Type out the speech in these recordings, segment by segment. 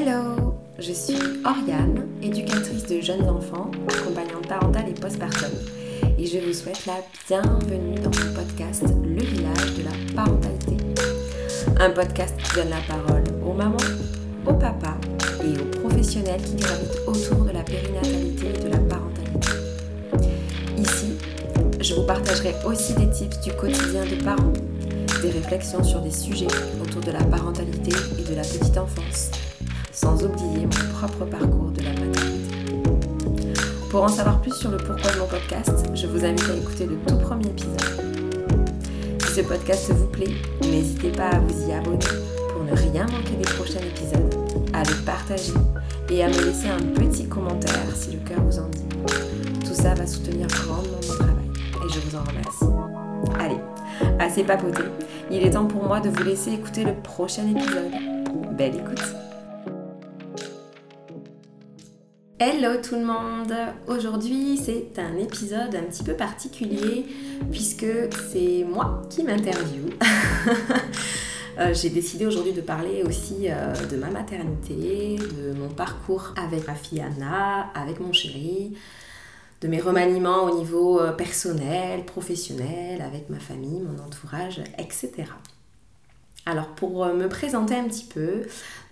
Hello, je suis Oriane, éducatrice de jeunes enfants, accompagnante parentale et postpartum, et je vous souhaite la bienvenue dans mon podcast Le village de la parentalité. Un podcast qui donne la parole aux mamans, aux papas et aux professionnels qui gravitent autour de la périnatalité et de la parentalité. Ici, je vous partagerai aussi des tips du quotidien de parents, des réflexions sur des sujets autour de la parentalité et de la petite enfance sans oublier mon propre parcours de la maternité. Pour en savoir plus sur le pourquoi de mon podcast, je vous invite à écouter le tout premier épisode. Si ce podcast vous plaît, n'hésitez pas à vous y abonner pour ne rien manquer des prochains épisodes, à le partager et à me laisser un petit commentaire si le cœur vous en dit. Tout ça va soutenir grandement mon travail et je vous en remercie. Allez, assez papoté, il est temps pour moi de vous laisser écouter le prochain épisode. Belle écoute Hello tout le monde Aujourd'hui c'est un épisode un petit peu particulier puisque c'est moi qui m'interviewe. Euh, j'ai décidé aujourd'hui de parler aussi euh, de ma maternité, de mon parcours avec ma fille Anna, avec mon chéri, de mes remaniements au niveau euh, personnel, professionnel, avec ma famille, mon entourage, etc. Alors pour euh, me présenter un petit peu,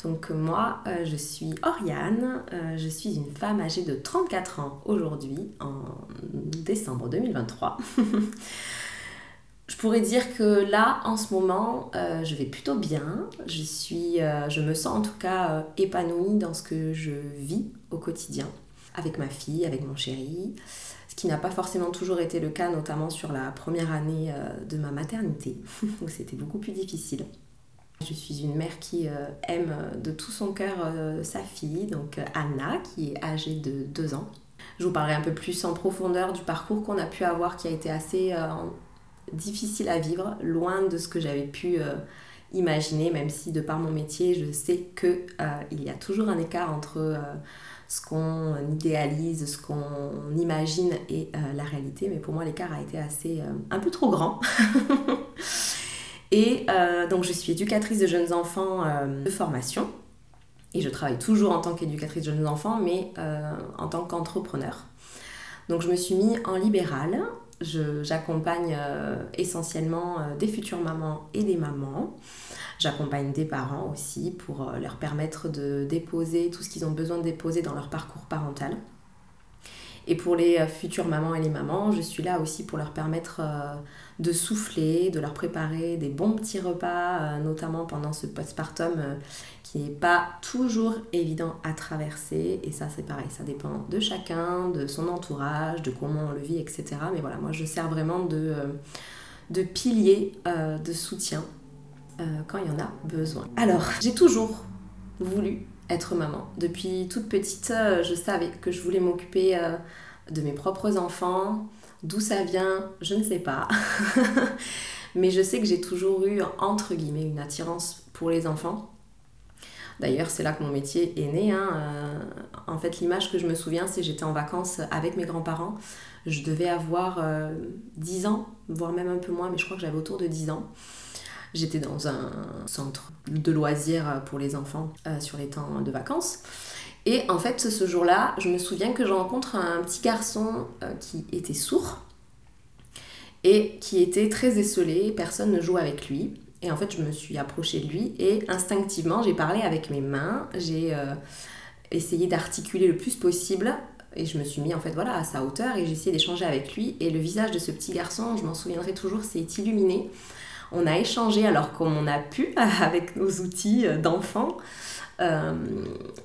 donc moi euh, je suis Oriane, euh, je suis une femme âgée de 34 ans aujourd'hui en décembre 2023. je pourrais dire que là en ce moment je vais plutôt bien, je suis je me sens en tout cas épanouie dans ce que je vis au quotidien avec ma fille, avec mon chéri, qui n'a pas forcément toujours été le cas notamment sur la première année de ma maternité où c'était beaucoup plus difficile. Je suis une mère qui euh, aime de tout son cœur euh, sa fille, donc euh, Anna, qui est âgée de 2 ans. Je vous parlerai un peu plus en profondeur du parcours qu'on a pu avoir, qui a été assez difficile à vivre, loin de ce que j'avais pu imaginer, même si de par mon métier, je sais qu'il il y a toujours un écart entre ce qu'on idéalise, ce qu'on imagine et la réalité. Mais pour moi, l'écart a été assez un peu trop grand. Et euh, donc je suis éducatrice de jeunes enfants euh, de formation. Et je travaille toujours en tant qu'éducatrice de jeunes enfants, mais euh, en tant qu'entrepreneur. Donc je me suis mis en libéral. J'accompagne essentiellement des futures mamans et des mamans. J'accompagne des parents aussi pour leur permettre de déposer tout ce qu'ils ont besoin de déposer dans leur parcours parental. Et pour les futures mamans et les mamans, je suis là aussi pour leur permettre de souffler, de leur préparer des bons petits repas, euh, notamment pendant ce postpartum euh, qui n'est pas toujours évident à traverser. Et ça, c'est pareil, ça dépend de chacun, de son entourage, de comment on le vit, etc. Mais voilà, moi, je sers vraiment de, euh, de pilier de soutien quand il y en a besoin. Alors, j'ai toujours voulu être maman. Depuis toute petite, je savais que je voulais m'occuper de mes propres enfants, D'où ça vient, je ne sais pas. Mais je sais que j'ai toujours eu, entre guillemets, une attirance pour les enfants. D'ailleurs, c'est là que mon métier est né. Hein. Euh, en fait, l'image que je me souviens, c'est j'étais en vacances avec mes grands-parents. Je devais avoir 10 euh, ans, voire même un peu moins, mais je crois que j'avais autour de 10 ans. J'étais dans un centre de loisirs pour les enfants euh, sur les temps de vacances. Et en fait, ce jour-là, je me souviens que je rencontre un petit garçon euh, qui était sourd et qui était très esselé, personne ne joue avec lui. Et en fait, je me suis approchée de lui et instinctivement, j'ai parlé avec mes mains, j'ai euh, essayé d'articuler le plus possible et je me suis mis en fait voilà à sa hauteur et j'ai essayé d'échanger avec lui et le visage de ce petit garçon, je m'en souviendrai toujours, s'est illuminé. On a échangé alors comme on a pu avec nos outils euh, d'enfant. Euh,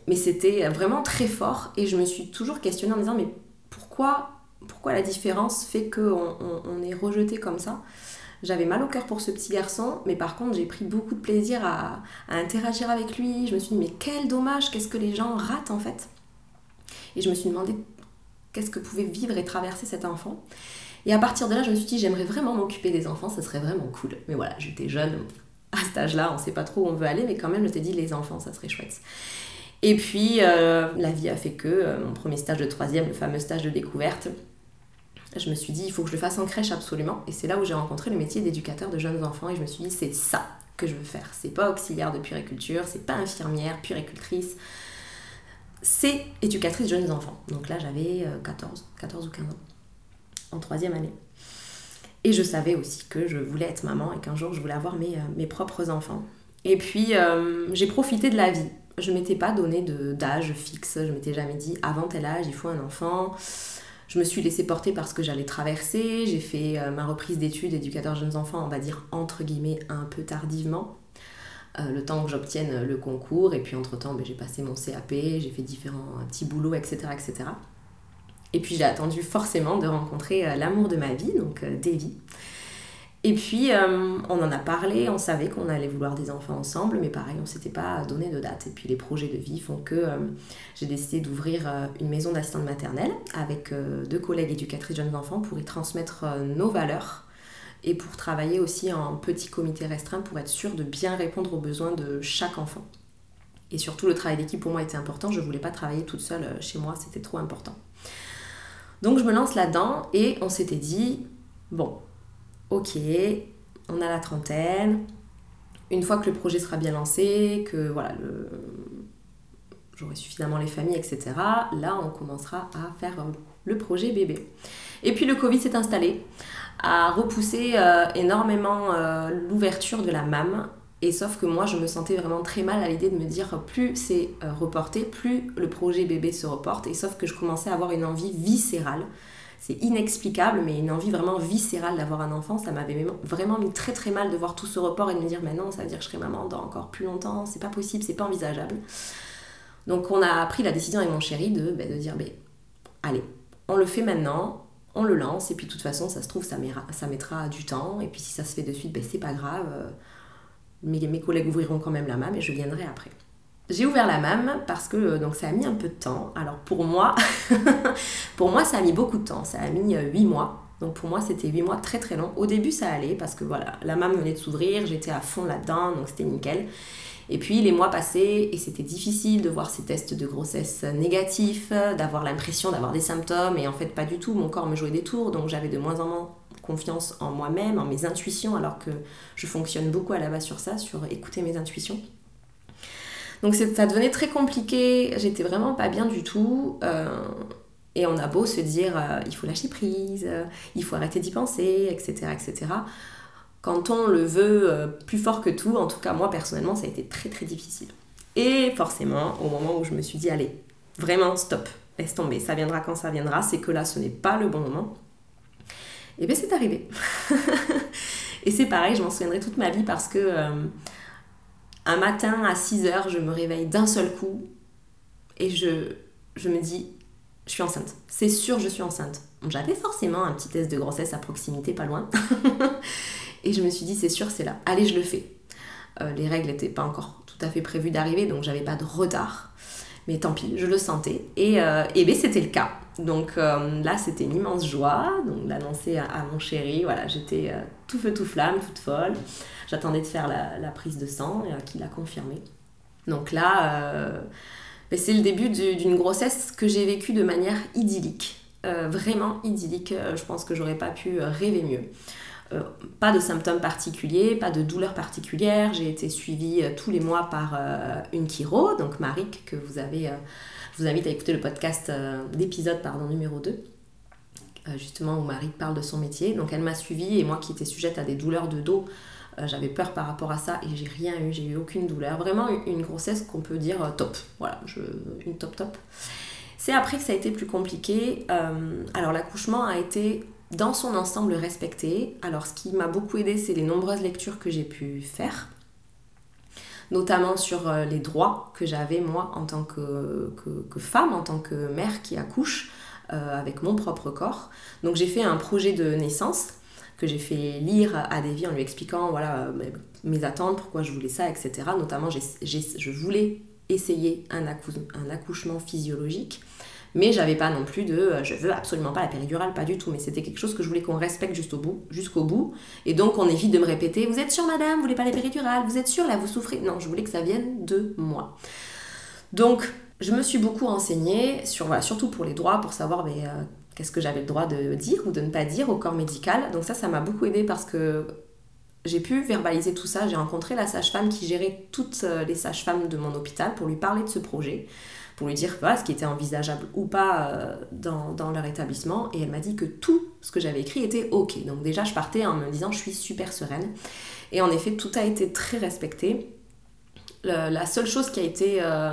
mais c'était vraiment très fort et je me suis toujours questionnée en me disant mais pourquoi, pourquoi la différence fait qu'on on, est rejeté comme ça? J'avais mal au cœur pour ce petit garçon, mais par contre j'ai pris beaucoup de plaisir à, interagir avec lui. Je me suis dit mais quel dommage, qu'est-ce que les gens ratent en fait? Et je me suis demandé qu'est-ce que pouvait vivre et traverser cet enfant. Et à partir de là, je me suis dit j'aimerais vraiment m'occuper des enfants, ça serait vraiment cool. Mais voilà, j'étais jeune, à cet âge-là, on ne sait pas trop où on veut aller, mais quand même, je t'ai dit, les enfants, ça serait chouette. Et puis, euh, la vie a fait que euh, mon premier stage de troisième, le fameux stage de découverte, je me suis dit, il faut que je le fasse en crèche absolument. Et c'est là où j'ai rencontré le métier d'éducateur de jeunes enfants. Et je me suis dit, c'est ça que je veux faire. C'est pas auxiliaire de puériculture, c'est pas infirmière, puéricultrice. C'est éducatrice jeunes enfants. Donc là, j'avais 14, 14 ou 15 ans, en troisième année. Et je savais aussi que je voulais être maman et qu'un jour, je voulais avoir mes, mes propres enfants. Et puis, j'ai profité de la vie. Je m'étais pas donné d'âge fixe. Je m'étais jamais dit, avant tel âge, il faut un enfant. Je me suis laissée porter parce que j'allais traverser. J'ai fait euh, ma reprise d'études éducateur jeunes enfants, on va dire entre guillemets, un peu tardivement. Euh, le temps que j'obtienne le concours. Et puis entre-temps, ben, j'ai passé mon CAP, j'ai fait différents petits boulots, etc. etc. Et puis j'ai attendu forcément de rencontrer euh, l'amour de ma vie, donc Davy. Et puis, euh, on en a parlé, on savait qu'on allait vouloir des enfants ensemble, mais pareil, on s'était pas donné de date. Et puis, les projets de vie font que euh, j'ai décidé d'ouvrir euh, une maison d'assistante maternelle avec deux collègues éducatrices jeunes enfants pour y transmettre nos valeurs et pour travailler aussi en petit comité restreint pour être sûr de bien répondre aux besoins de chaque enfant. Et surtout, le travail d'équipe pour moi était important. Je voulais pas travailler toute seule chez moi, c'était trop important. Donc, je me lance là-dedans et on s'était dit, bon, ok, on a la trentaine, une fois que le projet sera bien lancé, que voilà, le... j'aurai suffisamment les familles, etc., là on commencera à faire euh, le projet bébé. Et puis le Covid s'est installé, a repoussé euh, énormément euh, l'ouverture de la MAM. Et sauf que moi, je me sentais vraiment très mal à l'idée de me dire plus c'est reporté, plus le projet bébé se reporte. Et sauf que je commençais à avoir une envie viscérale c'est inexplicable, mais une envie vraiment viscérale d'avoir un enfant. Ça m'avait vraiment mis très très mal de voir tout ce report et de me dire, mais non, ça veut dire que je serai maman dans encore plus longtemps, c'est pas possible, c'est pas envisageable. Donc on a pris la décision avec mon chéri de, ben, de dire, ben, allez, on le fait maintenant, on le lance, et puis de toute façon, ça se trouve, ça, mettra du temps, et puis si ça se fait de suite, ben, c'est pas grave. Mes, mes collègues ouvriront quand même la main, et je viendrai après. J'ai ouvert la MAM parce que euh, donc ça a mis un peu de temps. Alors pour moi, pour moi ça a mis beaucoup de temps. Ça a mis 8 euh, mois. Donc pour moi c'était 8 mois très très long. Au début ça allait parce que voilà, la MAM venait de s'ouvrir, j'étais à fond là-dedans, donc c'était nickel. Et puis les mois passaient et c'était difficile de voir ces tests de grossesse négatifs, d'avoir l'impression d'avoir des symptômes et en fait pas du tout, mon corps me jouait des tours donc j'avais de moins en moins confiance en moi-même, en mes intuitions alors que je fonctionne beaucoup à la base sur ça, sur écouter mes intuitions. Donc ça devenait très compliqué, j'étais vraiment pas bien du tout. Euh, et on a beau se dire, euh, il faut lâcher prise, euh, il faut arrêter d'y penser, etc., etc. Quand on le veut plus fort que tout, en tout cas moi personnellement, ça a été très très difficile. Et forcément, au moment où je me suis dit, allez, vraiment stop, laisse tomber, ça viendra quand ça viendra, c'est que là, ce n'est pas le bon moment. Et bien c'est arrivé. et c'est pareil, je m'en souviendrai toute ma vie parce que un matin à 6 heures, je me réveille d'un seul coup et je, je me dis, je suis enceinte. C'est sûr, je suis enceinte. J'avais forcément un petit test de grossesse à proximité, pas loin. et je me suis dit, c'est sûr, c'est là. Allez, je le fais. Euh, les règles n'étaient pas encore tout à fait prévues d'arriver, donc j'avais pas de retard. Mais tant pis, je le sentais. Et, euh, et ben, c'était le cas. Donc euh, là, c'était une immense joie d'annoncer à, mon chéri. Voilà, j'étais euh, tout feu, tout flamme, toute folle. J'attendais de faire la, prise de sang et qu'il a confirmé. Donc là, ben, c'est le début d'une grossesse que j'ai vécue de manière idyllique. vraiment idyllique. Je pense que j'aurais pas pu rêver mieux. pas de symptômes particuliers, pas de douleurs particulières. J'ai été suivie tous les mois par une chiro, donc Marik, que vous avez je vous invite à écouter le podcast euh, d'épisode pardon, numéro 2, euh, justement où Marie parle de son métier. Donc elle m'a suivie et moi qui étais sujette à des douleurs de dos, euh, j'avais peur par rapport à ça et j'ai rien eu, j'ai eu aucune douleur. Vraiment une grossesse qu'on peut dire top. Voilà, une top top. C'est après que ça a été plus compliqué. alors l'accouchement a été dans son ensemble respecté. Alors ce qui m'a beaucoup aidé, c'est les nombreuses lectures que j'ai pu faire notamment sur euh, les droits que j'avais moi en tant que, femme, en tant que mère qui accouche euh, avec mon propre corps. Donc j'ai fait un projet de naissance que j'ai fait lire à Davy en lui expliquant voilà, euh, mes attentes, pourquoi je voulais ça, etc. Notamment, je voulais essayer un accouchement physiologique mais j'avais pas non plus de euh, je veux absolument pas la péridurale, pas du tout. Mais c'était quelque chose que je voulais qu'on respecte jusqu'au bout, jusqu'au bout. Et donc on évite de me répéter Vous êtes sûre, madame, vous voulez pas la péridurale Vous êtes sûre, là, vous souffrez Non, je voulais que ça vienne de moi. Donc je me suis beaucoup renseignée, surtout pour les droits, pour savoir euh, qu'est-ce que j'avais le droit de dire ou de ne pas dire au corps médical. Donc ça, ça m'a beaucoup aidé parce que j'ai pu verbaliser tout ça. J'ai rencontré la sage-femme qui gérait toutes les sages-femmes de mon hôpital pour lui parler de ce projet pour lui dire ce qui était envisageable ou pas euh, dans, leur établissement. Et elle m'a dit que tout ce que j'avais écrit était OK. Donc déjà, je partais en me disant je suis super sereine. Et en effet, tout a été très respecté. la seule chose qui a été euh,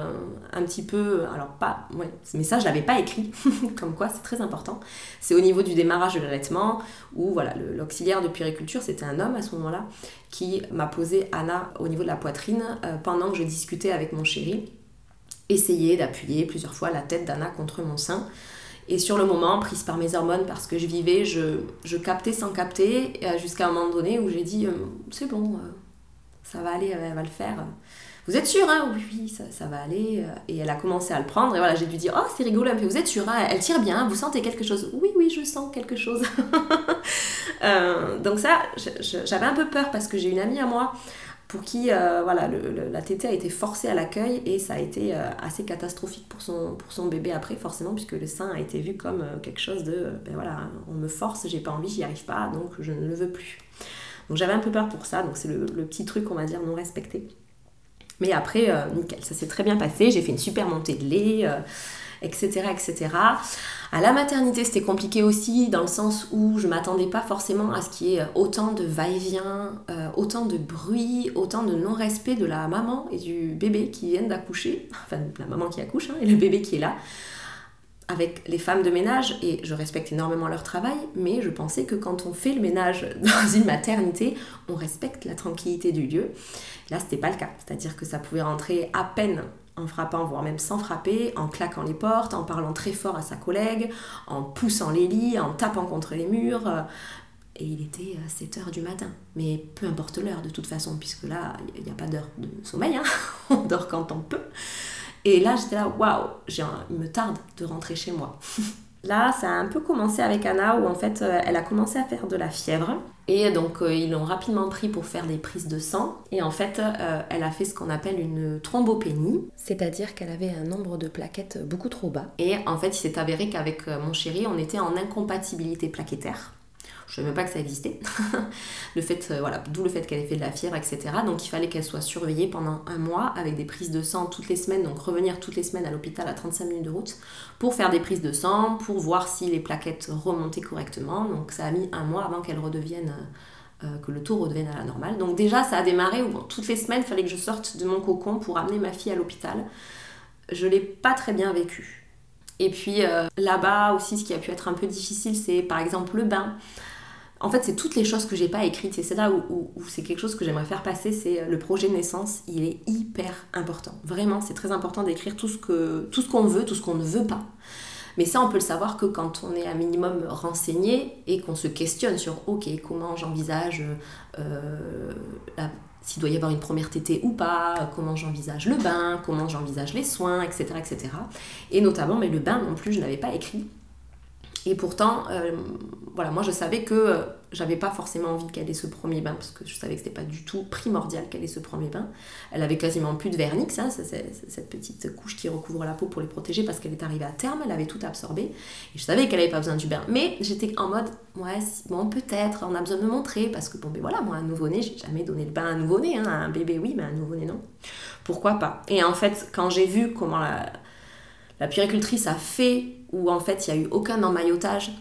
un petit peu, alors pas, ouais, mais ça je l'avais pas écrit, comme quoi c'est très important, c'est au niveau du démarrage de l'allaitement, où voilà, l'auxiliaire de puériculture, c'était un homme à ce moment-là, qui m'a posé Anna au niveau de la poitrine euh, pendant que je discutais avec mon chéri essayer d'appuyer plusieurs fois la tête d'Anna contre mon sein. Et sur le moment, prise par mes hormones, parce que je vivais, je, captais sans capter, euh, jusqu'à un moment donné où j'ai dit euh, C'est bon, euh, ça va aller, elle va le faire. Vous êtes sûr hein? Oui, ça, va aller. Et elle a commencé à le prendre. Et voilà, j'ai dû dire Oh, c'est rigolo, vous êtes sûr hein? Elle tire bien, vous sentez quelque chose Oui, oui, je sens quelque chose. donc, ça, j'avais un peu peur parce que j'ai une amie à moi pour qui euh, voilà, la tétée a été forcée à l'accueil et ça a été euh, assez catastrophique pour son, pour son bébé après, forcément, puisque le sein a été vu comme euh, quelque chose de ben voilà, on me force, j'ai pas envie, j'y arrive pas, donc je ne le veux plus. Donc j'avais un peu peur pour ça, donc c'est le, petit truc, on va dire, non respecté. Mais après, nickel, ça s'est très bien passé, j'ai fait une super montée de lait etc. etc. À la maternité, c'était compliqué aussi dans le sens où je m'attendais pas forcément à ce qu'il y ait autant de va-et-vient, euh, autant de bruit, autant de non-respect de la maman et du bébé qui viennent d'accoucher, enfin la maman qui accouche hein, et le bébé qui est là avec les femmes de ménage. Et je respecte énormément leur travail, mais je pensais que quand on fait le ménage dans une maternité, on respecte la tranquillité du lieu. Là, c'était pas le cas, c'est-à-dire que ça pouvait rentrer à peine en frappant, voire même sans frapper, en claquant les portes, en parlant très fort à sa collègue, en poussant les lits, en tapant contre les murs. Et il était 7 heures du matin. Mais peu importe l'heure de toute façon, puisque là, il n'y a pas d'heure de sommeil, hein. on dort quand on peut. Et là, j'étais là, waouh, il me tarde de rentrer chez moi. Là, ça a un peu commencé avec Anna où en fait euh, elle a commencé à faire de la fièvre. Et donc euh, ils l'ont rapidement pris pour faire des prises de sang. Et en fait, euh, elle a fait ce qu'on appelle une thrombopénie. C'est-à-dire qu'elle avait un nombre de plaquettes beaucoup trop bas. Et en fait, il s'est avéré qu'avec mon chéri, on était en incompatibilité plaquettaire. Je savais même pas que ça existait. le fait, euh, voilà, d'où le fait qu'elle ait fait de la fièvre, etc. Donc il fallait qu'elle soit surveillée pendant un mois avec des prises de sang toutes les semaines, donc revenir toutes les semaines à l'hôpital à 35 minutes de route pour faire des prises de sang, pour voir si les plaquettes remontaient correctement. Donc ça a mis un mois avant qu'elle redevienne, euh, euh, que le taux redevienne à la normale. Donc déjà ça a démarré où toutes les semaines il fallait que je sorte de mon cocon pour amener ma fille à l'hôpital. Je l'ai pas très bien vécu. Et puis là-bas aussi, ce qui a pu être un peu difficile, c'est par exemple le bain. En fait, c'est toutes les choses que j'ai pas écrites. Et c'est là où, c'est quelque chose que j'aimerais faire passer. C'est euh, le projet naissance. Il est hyper important. Vraiment, c'est très important d'écrire tout ce que tout ce qu'on veut, tout ce qu'on ne veut pas. Mais ça, on peut le savoir que quand on est un minimum renseigné et qu'on se questionne sur OK, comment j'envisage euh, s'il doit y avoir une première tétée ou pas, comment j'envisage le bain, comment j'envisage les soins, etc., etc. Et notamment, mais le bain non plus, je n'avais pas écrit. Et pourtant, euh, voilà, moi je savais que euh, j'avais pas forcément envie qu'elle ait ce premier bain, parce que je savais que c'était pas du tout primordial qu'elle ait ce premier bain. Elle avait quasiment plus de vernix, hein, cette petite couche qui recouvre la peau pour les protéger, parce qu'elle est arrivée à terme, elle avait tout absorbé. Et je savais qu'elle avait pas besoin du bain. Mais j'étais en mode, ouais, bon, peut-être, on a besoin de montrer, parce que bon, ben voilà, moi, un nouveau-né, j'ai jamais donné le bain à un nouveau-né, hein, un bébé, oui, mais un nouveau-né, non. Pourquoi pas? Et en fait, quand j'ai vu comment la, la puéricultrice a fait où en fait il n'y a eu aucun emmaillotage.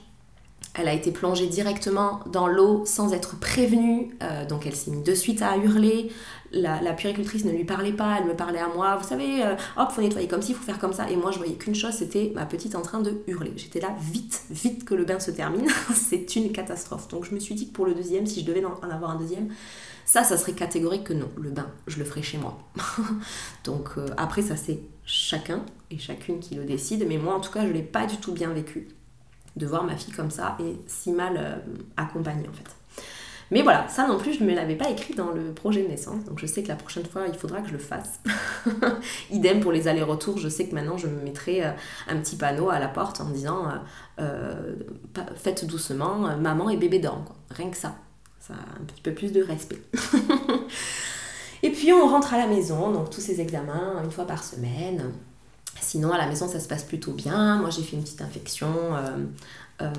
Elle a été plongée directement dans l'eau sans être prévenue, euh, donc elle s'est mise de suite à hurler. La, la, puéricultrice ne lui parlait pas, elle me parlait à moi. Vous savez, euh, hop, faut nettoyer comme ci, faut faire comme ça. Et moi, je voyais qu'une chose, c'était ma petite en train de hurler. J'étais là, vite, vite que le bain se termine. C'est une catastrophe. Donc je me suis dit que pour le deuxième, si je devais en avoir un deuxième, ça, ça serait catégorique que non. Le bain, je le ferai chez moi. donc euh, après, ça c'est chacun et chacune qui le décide, mais moi en tout cas je l'ai pas du tout bien vécu de voir ma fille comme ça et si mal euh, accompagnée en fait. Mais voilà, ça non plus je ne me l'avais pas écrit dans le projet de naissance, donc je sais que la prochaine fois il faudra que je le fasse. Idem pour les allers-retours, je sais que maintenant je me mettrai euh, un petit panneau à la porte en disant faites doucement, maman et bébé dorment, rien que ça. Un petit peu plus de respect. Et puis on rentre à la maison, donc tous ces examens une fois par semaine. Sinon, à la maison, ça se passe plutôt bien. Moi, j'ai fait une petite infection euh, euh,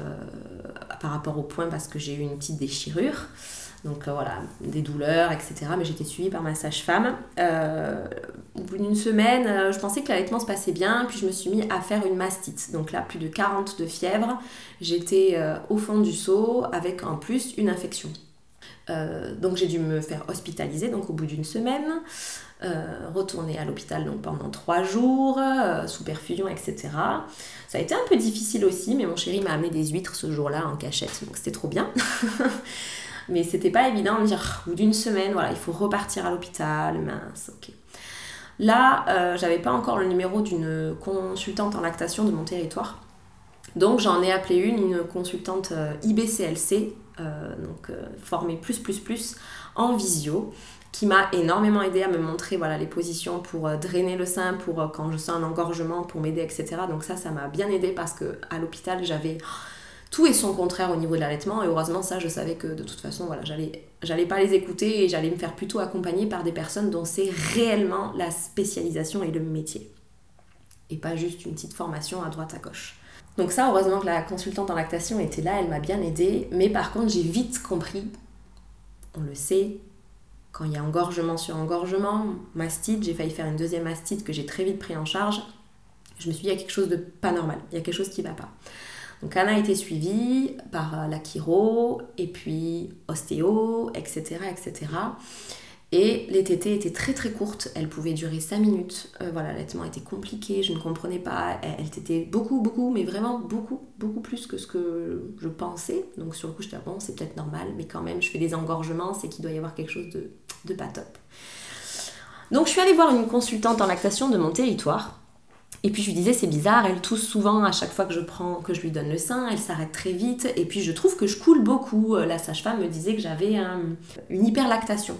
par rapport au point parce que j'ai eu une petite déchirure. Donc euh, voilà, des douleurs, etc. Mais j'étais suivie par ma sage-femme. Au bout d'une semaine, je pensais que l'allaitement se passait bien, puis je me suis mis à faire une mastite. Donc là, plus de 40 de fièvre. J'étais au fond du seau avec en plus une infection. Donc j'ai dû me faire hospitaliser donc au bout d'une semaine, retourner à l'hôpital donc pendant trois jours, sous perfusion, etc. Ça a été un peu difficile aussi, mais mon chéri m'a amené des huîtres ce jour-là en cachette, donc c'était trop bien. Mais c'était pas évident de me dire, au bout d'une semaine, voilà, il faut repartir à l'hôpital, mince, ok. Là, euh, j'avais pas encore le numéro d'une consultante en lactation de mon territoire. Donc j'en ai appelé une, une consultante euh, IBCLC, euh, donc formée plus plus plus en visio, qui m'a énormément aidé à me montrer voilà, les positions pour drainer le sein, pour quand je sens un engorgement, pour m'aider, etc. Donc ça, ça m'a bien aidé parce que à l'hôpital, j'avais tout et son contraire au niveau de l'allaitement. Et heureusement, ça, je savais que de toute façon, voilà, j'allais, j'allais pas les écouter et j'allais me faire plutôt accompagner par des personnes dont c'est réellement la spécialisation et le métier. Et pas juste une petite formation à droite à gauche. Donc ça, heureusement que la consultante en lactation était là, elle m'a bien aidée. Mais par contre, j'ai vite compris, on le sait, quand il y a engorgement sur engorgement, mastite, j'ai failli faire une deuxième mastite que j'ai très vite pris en charge. Je me suis dit, il y a quelque chose de pas normal, il y a quelque chose qui va pas. Donc Anna a été suivie par la chiro, et puis ostéo, etc. etc. Et les tétées étaient très très courtes, elles pouvaient durer 5 minutes. Euh, voilà, l'allaitement était compliqué, je ne comprenais pas. Elles, étaient beaucoup, beaucoup, mais vraiment beaucoup, beaucoup plus que ce que je pensais. Donc sur le coup, je disais, bon, c'est peut-être normal, mais quand même, je fais des engorgements, c'est qu'il doit y avoir quelque chose de, de pas top. Donc je suis allée voir une consultante en lactation de mon territoire et puis je lui disais c'est bizarre, elle tousse souvent à chaque fois que je prends, que je lui donne le sein, elle s'arrête très vite. Et puis je trouve que je coule beaucoup. La sage-femme me disait que j'avais une hyperlactation.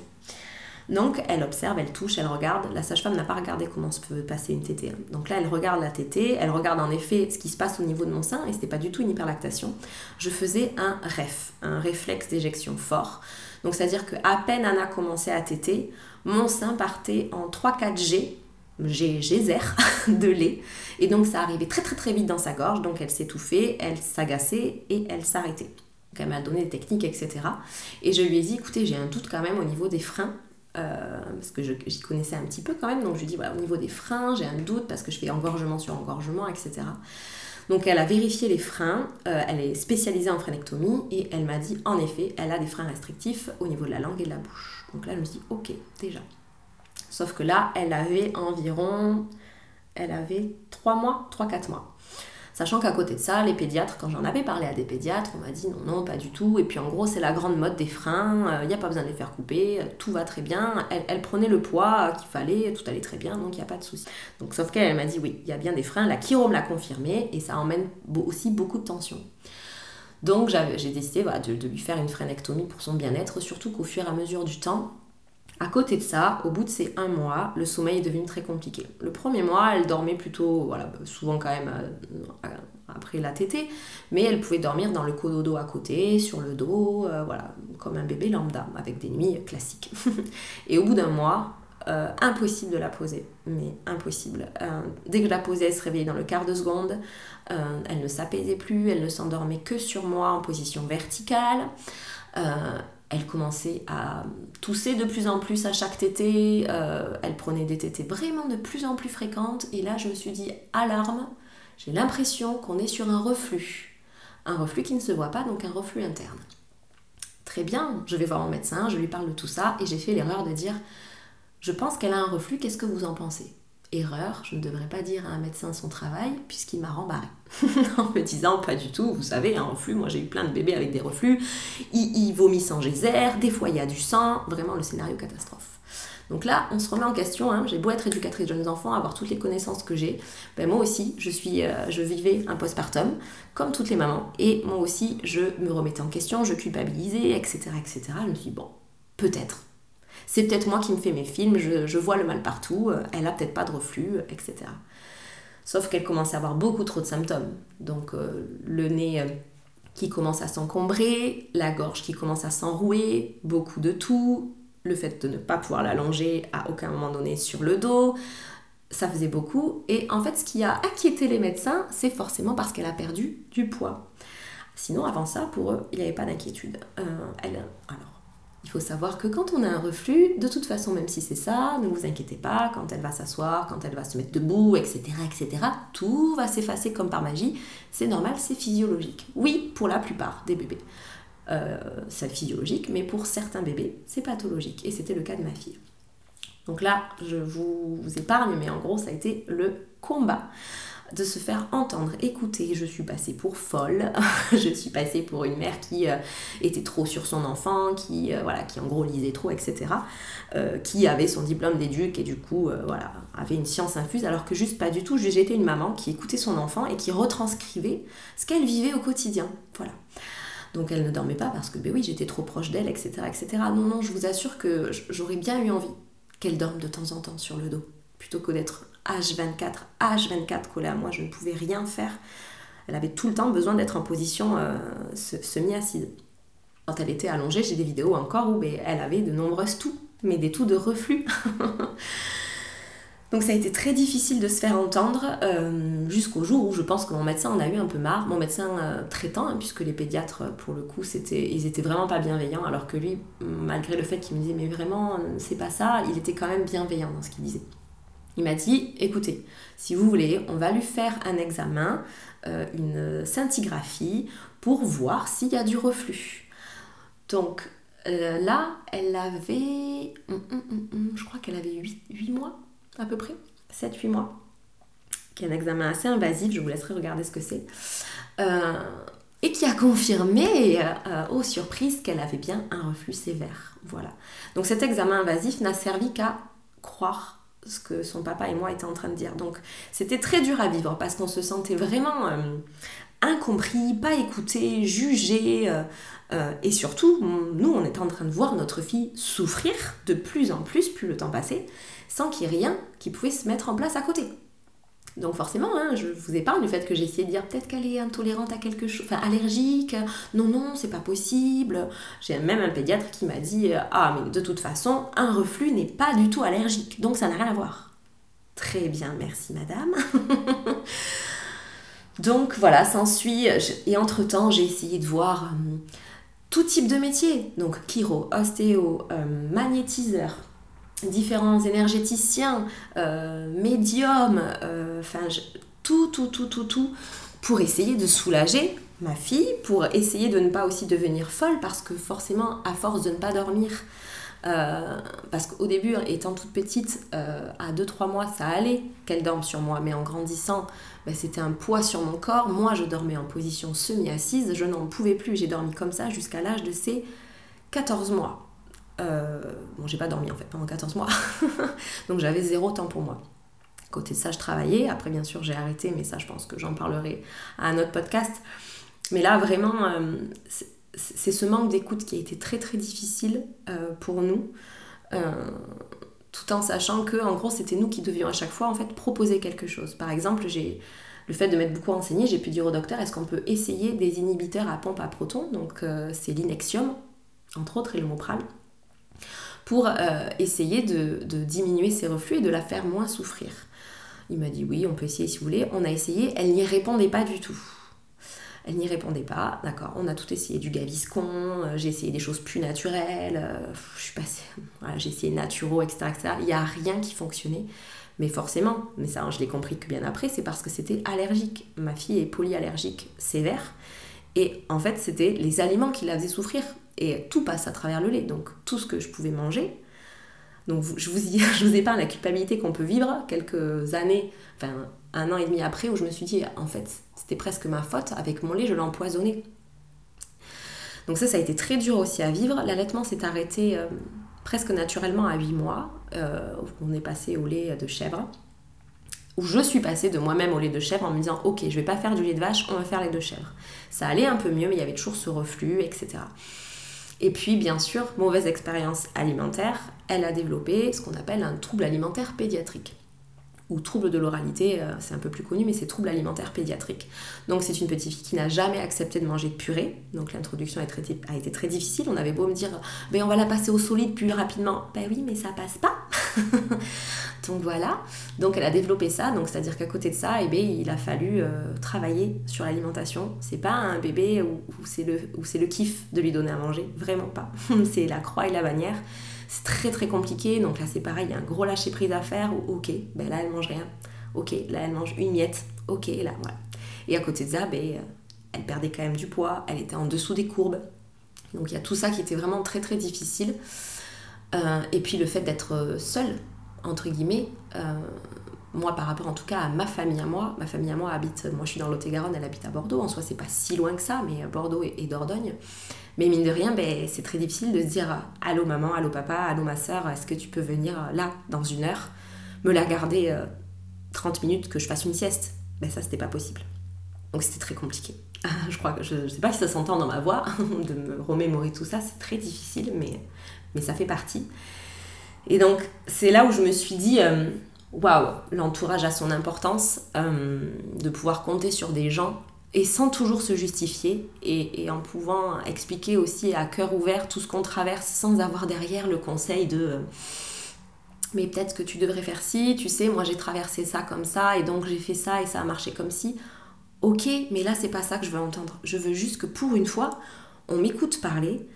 Donc elle observe, elle touche, elle regarde. La sage-femme n'a pas regardé comment se peut passer une tétée. Donc là elle regarde la tétée, elle regarde en effet ce qui se passe au niveau de mon sein et c'était pas du tout une hyperlactation. Je faisais un REF, un réflexe d'éjection fort. Donc c'est-à-dire qu'à peine Anna commençait à téter, mon sein partait en 3-4 G geyser de lait. Et donc ça arrivait très très très vite dans sa gorge, donc elle s'étouffait, elle s'agaçait et elle s'arrêtait. Donc elle m'a donné des techniques, etc. Et je lui ai dit, écoutez, j'ai un doute quand même au niveau des freins. Euh, parce que j'y connaissais un petit peu quand même, donc je lui dit, voilà, au niveau des freins, j'ai un doute parce que je fais engorgement sur engorgement, etc. Donc elle a vérifié les freins, euh, elle est spécialisée en frénectomie et elle m'a dit, en effet, elle a des freins restrictifs au niveau de la langue et de la bouche. Donc là, je me suis dit, ok, déjà. Sauf que là, elle avait environ, elle avait 3 mois, 3-4 mois. Sachant qu'à côté de ça, les pédiatres, quand j'en avais parlé à des pédiatres, on m'a dit non, non, pas du tout. Et puis en gros, c'est la grande mode des freins, il n'y a pas besoin de les faire couper, tout va très bien. Elle, prenait le poids qu'il fallait, tout allait très bien, donc il n'y a pas de souci. Donc sauf qu'elle m'a dit oui, il y a bien des freins, la chiro me l'a confirmé, et ça emmène aussi beaucoup de tension. Donc j'ai décidé de, de lui faire une frénectomie pour son bien-être, surtout qu'au fur et à mesure du temps, à côté de ça, au bout de ces un mois, le sommeil est devenu très compliqué. Le premier mois, elle dormait plutôt, voilà, souvent quand même euh, après la tétée, mais elle pouvait dormir dans le cododo à côté, sur le dos, euh, comme un bébé lambda, avec des nuits classiques. Et au bout d'un mois, euh, impossible de la poser, mais impossible. dès que je la posais, elle se réveillait dans le quart de seconde, elle ne s'apaisait plus, elle ne s'endormait que sur moi en position verticale elle commençait à tousser de plus en plus à chaque tétée, euh, elle prenait des tétées vraiment de plus en plus fréquentes, et là je me suis dit, alarme, j'ai l'impression qu'on est sur un reflux. Un reflux qui ne se voit pas, donc un reflux interne. Très bien, je vais voir mon médecin, je lui parle de tout ça, et j'ai fait l'erreur de dire, je pense qu'elle a un reflux, qu'est-ce que vous en pensez? Erreur, je ne devrais pas dire à un médecin son travail puisqu'il m'a rembarré en me disant pas du tout, vous savez, un reflux, moi j'ai eu plein de bébés avec des reflux, ils, vomissent en geyser, des fois il y a du sang, vraiment le scénario catastrophe. Donc là, on se remet en question, hein. j'ai beau être éducatrice de jeunes enfants, avoir toutes les connaissances que j'ai, ben moi aussi, je, suis, euh, je vivais un postpartum, comme toutes les mamans, et moi aussi, je me remettais en question, je culpabilisais, etc. etc. Je me suis dit, bon, peut-être, c'est peut-être moi qui me fais mes films, je, vois le mal partout, euh, elle a peut-être pas de reflux, euh, etc. Sauf qu'elle commence à avoir beaucoup trop de symptômes. Donc euh, le nez qui commence à s'encombrer, la gorge qui commence à s'enrouer, beaucoup de tout, le fait de ne pas pouvoir l'allonger à aucun moment donné sur le dos, ça faisait beaucoup. Et en fait, ce qui a inquiété les médecins, c'est forcément parce qu'elle a perdu du poids. Sinon, avant ça, pour eux, il n'y avait pas d'inquiétude. elle, alors, Il faut savoir que quand on a un reflux, de toute façon, même si c'est ça, ne vous inquiétez pas, quand elle va s'asseoir, quand elle va se mettre debout, etc., etc., tout va s'effacer comme par magie. C'est normal, c'est physiologique. Oui, pour la plupart des bébés. Euh, c'est physiologique, mais pour certains bébés, c'est pathologique. Et c'était le cas de ma fille. Donc là, je vous, vous épargne, mais en gros, ça a été le combat de se faire entendre, écouter. Je suis passée pour folle, je suis passée pour une mère qui euh, était trop sur son enfant, qui, euh, voilà, qui en gros lisait trop, etc. Euh, qui avait son diplôme d'éduc et du coup, voilà, avait une science infuse, alors que juste pas du tout. J'étais une maman qui écoutait son enfant et qui retranscrivait ce qu'elle vivait au quotidien. Voilà. Donc elle ne dormait pas parce que, ben oui, j'étais trop proche d'elle, etc., etc. Non, non, je vous assure que j'aurais bien eu envie qu'elle dorme de temps en temps sur le dos, plutôt que d'être H24, H24 collée à moi, je ne pouvais rien faire. Elle avait tout le temps besoin d'être en position euh, semi-assise. Quand elle était allongée, j'ai des vidéos encore où ben, elle avait de nombreuses toux, mais des toux de reflux. Donc ça a été très difficile de se faire entendre euh, jusqu'au jour où je pense que mon médecin en a eu un peu marre. Mon médecin euh, traitant, hein, puisque les pédiatres, pour le coup, c'était, ils étaient vraiment pas bienveillants, alors que lui, malgré le fait qu'il me disait mais vraiment c'est pas ça, il était quand même bienveillant dans ce qu'il disait. Il m'a dit, écoutez, si vous voulez, on va lui faire un examen, euh, une scintigraphie, pour voir s'il y a du reflux. Donc euh, là, elle avait, hum, hum, hum, je crois qu'elle avait 8, mois à peu près, 7-8 mois, qui est un examen assez invasif, je vous laisserai regarder ce que c'est. Euh, et qui a confirmé, aux surprises, qu'elle avait bien un reflux sévère. Voilà. Donc cet examen invasif n'a servi qu'à croire ce que son papa et moi étaient en train de dire. Donc c'était très dur à vivre parce qu'on se sentait vraiment euh, incompris, pas écouté, jugé. Euh, euh, et surtout, nous, on était en train de voir notre fille souffrir de plus en plus, plus le temps passait, sans qu'il y ait rien qui pouvait se mettre en place à côté. Donc forcément, hein, je vous épargne du fait que j'ai essayé de dire peut-être qu'elle est intolérante à quelque chose, enfin allergique, non, non, c'est pas possible. J'ai même un pédiatre qui m'a dit, ah mais de toute façon, un reflux n'est pas du tout allergique, donc ça n'a rien à voir. Très bien, merci madame. donc voilà, s'ensuit, et entre-temps, j'ai essayé de voir euh, tout type de métier, donc chiro, ostéo, euh, magnétiseur, différents énergéticiens, euh, médiums, euh, enfin tout, tout, tout, tout, tout, pour essayer de soulager ma fille, pour essayer de ne pas aussi devenir folle, parce que forcément, à force de ne pas dormir, euh, parce qu'au début, étant toute petite, à 2-3 mois, ça allait qu'elle dorme sur moi, mais en grandissant, bah, c'était un poids sur mon corps. Moi, je dormais en position semi-assise, je n'en pouvais plus, j'ai dormi comme ça jusqu'à l'âge de ses 14 mois. Euh, bon, j'ai pas dormi en fait pendant 14 mois, donc j'avais zéro temps pour moi. côté de ça, je travaillais. Après, bien sûr, j'ai arrêté, mais ça, je pense que j'en parlerai à un autre podcast. Mais là, vraiment, euh, c'est ce manque d'écoute qui a été très très difficile euh, pour nous. tout en sachant que, en gros, c'était nous qui devions à chaque fois en fait proposer quelque chose. Par exemple, j'ai le fait de m'être beaucoup enseignée, j'ai pu dire au docteur est-ce qu'on peut essayer des inhibiteurs à pompe à protons? Donc, c'est l'inexium, entre autres, et le mopral pour euh, essayer de, diminuer ses reflux et de la faire moins souffrir. Il m'a dit oui, on peut essayer si vous voulez. On a essayé, elle n'y répondait pas du tout. Elle n'y répondait pas, d'accord. On a tout essayé, du gaviscon, euh, j'ai essayé des choses plus naturelles, euh, je suis j'ai essayé naturaux, etc., etc. Il n'y a rien qui fonctionnait. Mais forcément, mais ça je l'ai compris que bien après, c'est parce que c'était allergique. Ma fille est polyallergique sévère. Et en fait, c'était les aliments qui la faisaient souffrir et tout passe à travers le lait. Donc tout ce que je pouvais manger. Donc je vous, je vous la culpabilité qu'on peut vivre quelques années, enfin un an et demi après, où je me suis dit, en fait, c'était presque ma faute. Avec mon lait, je l'ai empoisonné. Donc ça, ça a été très dur aussi à vivre. L'allaitement s'est arrêté euh, presque naturellement à 8 mois. Euh, on est passé au lait de chèvre. Où je suis passée de moi-même au lait de chèvre en me disant, ok, je vais pas faire du lait de vache, on va faire lait de chèvre. Ça allait un peu mieux, mais il y avait toujours ce reflux, etc. Et puis, bien sûr, mauvaise expérience alimentaire, elle a développé ce qu'on appelle un trouble alimentaire pédiatrique. Ou trouble de l'oralité, euh, c'est un peu plus connu, mais c'est trouble alimentaire pédiatrique. Donc c'est une petite fille qui n'a jamais accepté de manger de purée. Donc l'introduction a été très difficile. On avait beau me dire, ben on va la passer au solide plus rapidement. Ben oui, mais ça passe pas. Donc voilà, donc elle a développé ça, donc c'est-à-dire qu'à côté de ça, eh bien, il a fallu euh, travailler sur l'alimentation. C'est pas un bébé où, c'est le, kiff de lui donner à manger, vraiment pas. c'est la croix et la bannière. C'est très très compliqué, donc là c'est pareil, il y a un gros lâcher prise à faire, où ok, ben là elle mange rien, ok, là elle mange une miette, ok, là voilà. Et à côté de ça, ben, elle perdait quand même du poids, elle était en dessous des courbes. Donc il y a tout ça qui était vraiment très très difficile. Euh, et puis le fait d'être seule, entre guillemets, euh, moi par rapport en tout cas à ma famille à moi, ma famille à moi habite, moi je suis dans Lot-et-Garonne, elle habite à Bordeaux, en soi c'est pas si loin que ça, mais Bordeaux et, Dordogne. Mais mine de rien, ben, c'est très difficile de se dire Allô maman, allô papa, allô ma soeur, est-ce que tu peux venir là, dans une heure, me la garder 30 euh, minutes, que je fasse une sieste? Ben ça c'était pas possible. Donc c'était très compliqué. je crois que je, ne sais pas si ça s'entend dans ma voix de me remémorer tout ça, c'est très difficile, mais, mais ça fait partie. Et donc, c'est là où je me suis dit, euh, waouh, l'entourage a son importance, euh, de pouvoir compter sur des gens et sans toujours se justifier et, en pouvant expliquer aussi à cœur ouvert tout ce qu'on traverse sans avoir derrière le conseil de euh, mais peut-être que tu devrais faire ci, tu sais, moi j'ai traversé ça comme ça et donc j'ai fait ça et ça a marché comme ci. Ok, mais là c'est pas ça que je veux entendre. Je veux juste que pour une fois, on m'écoute parler,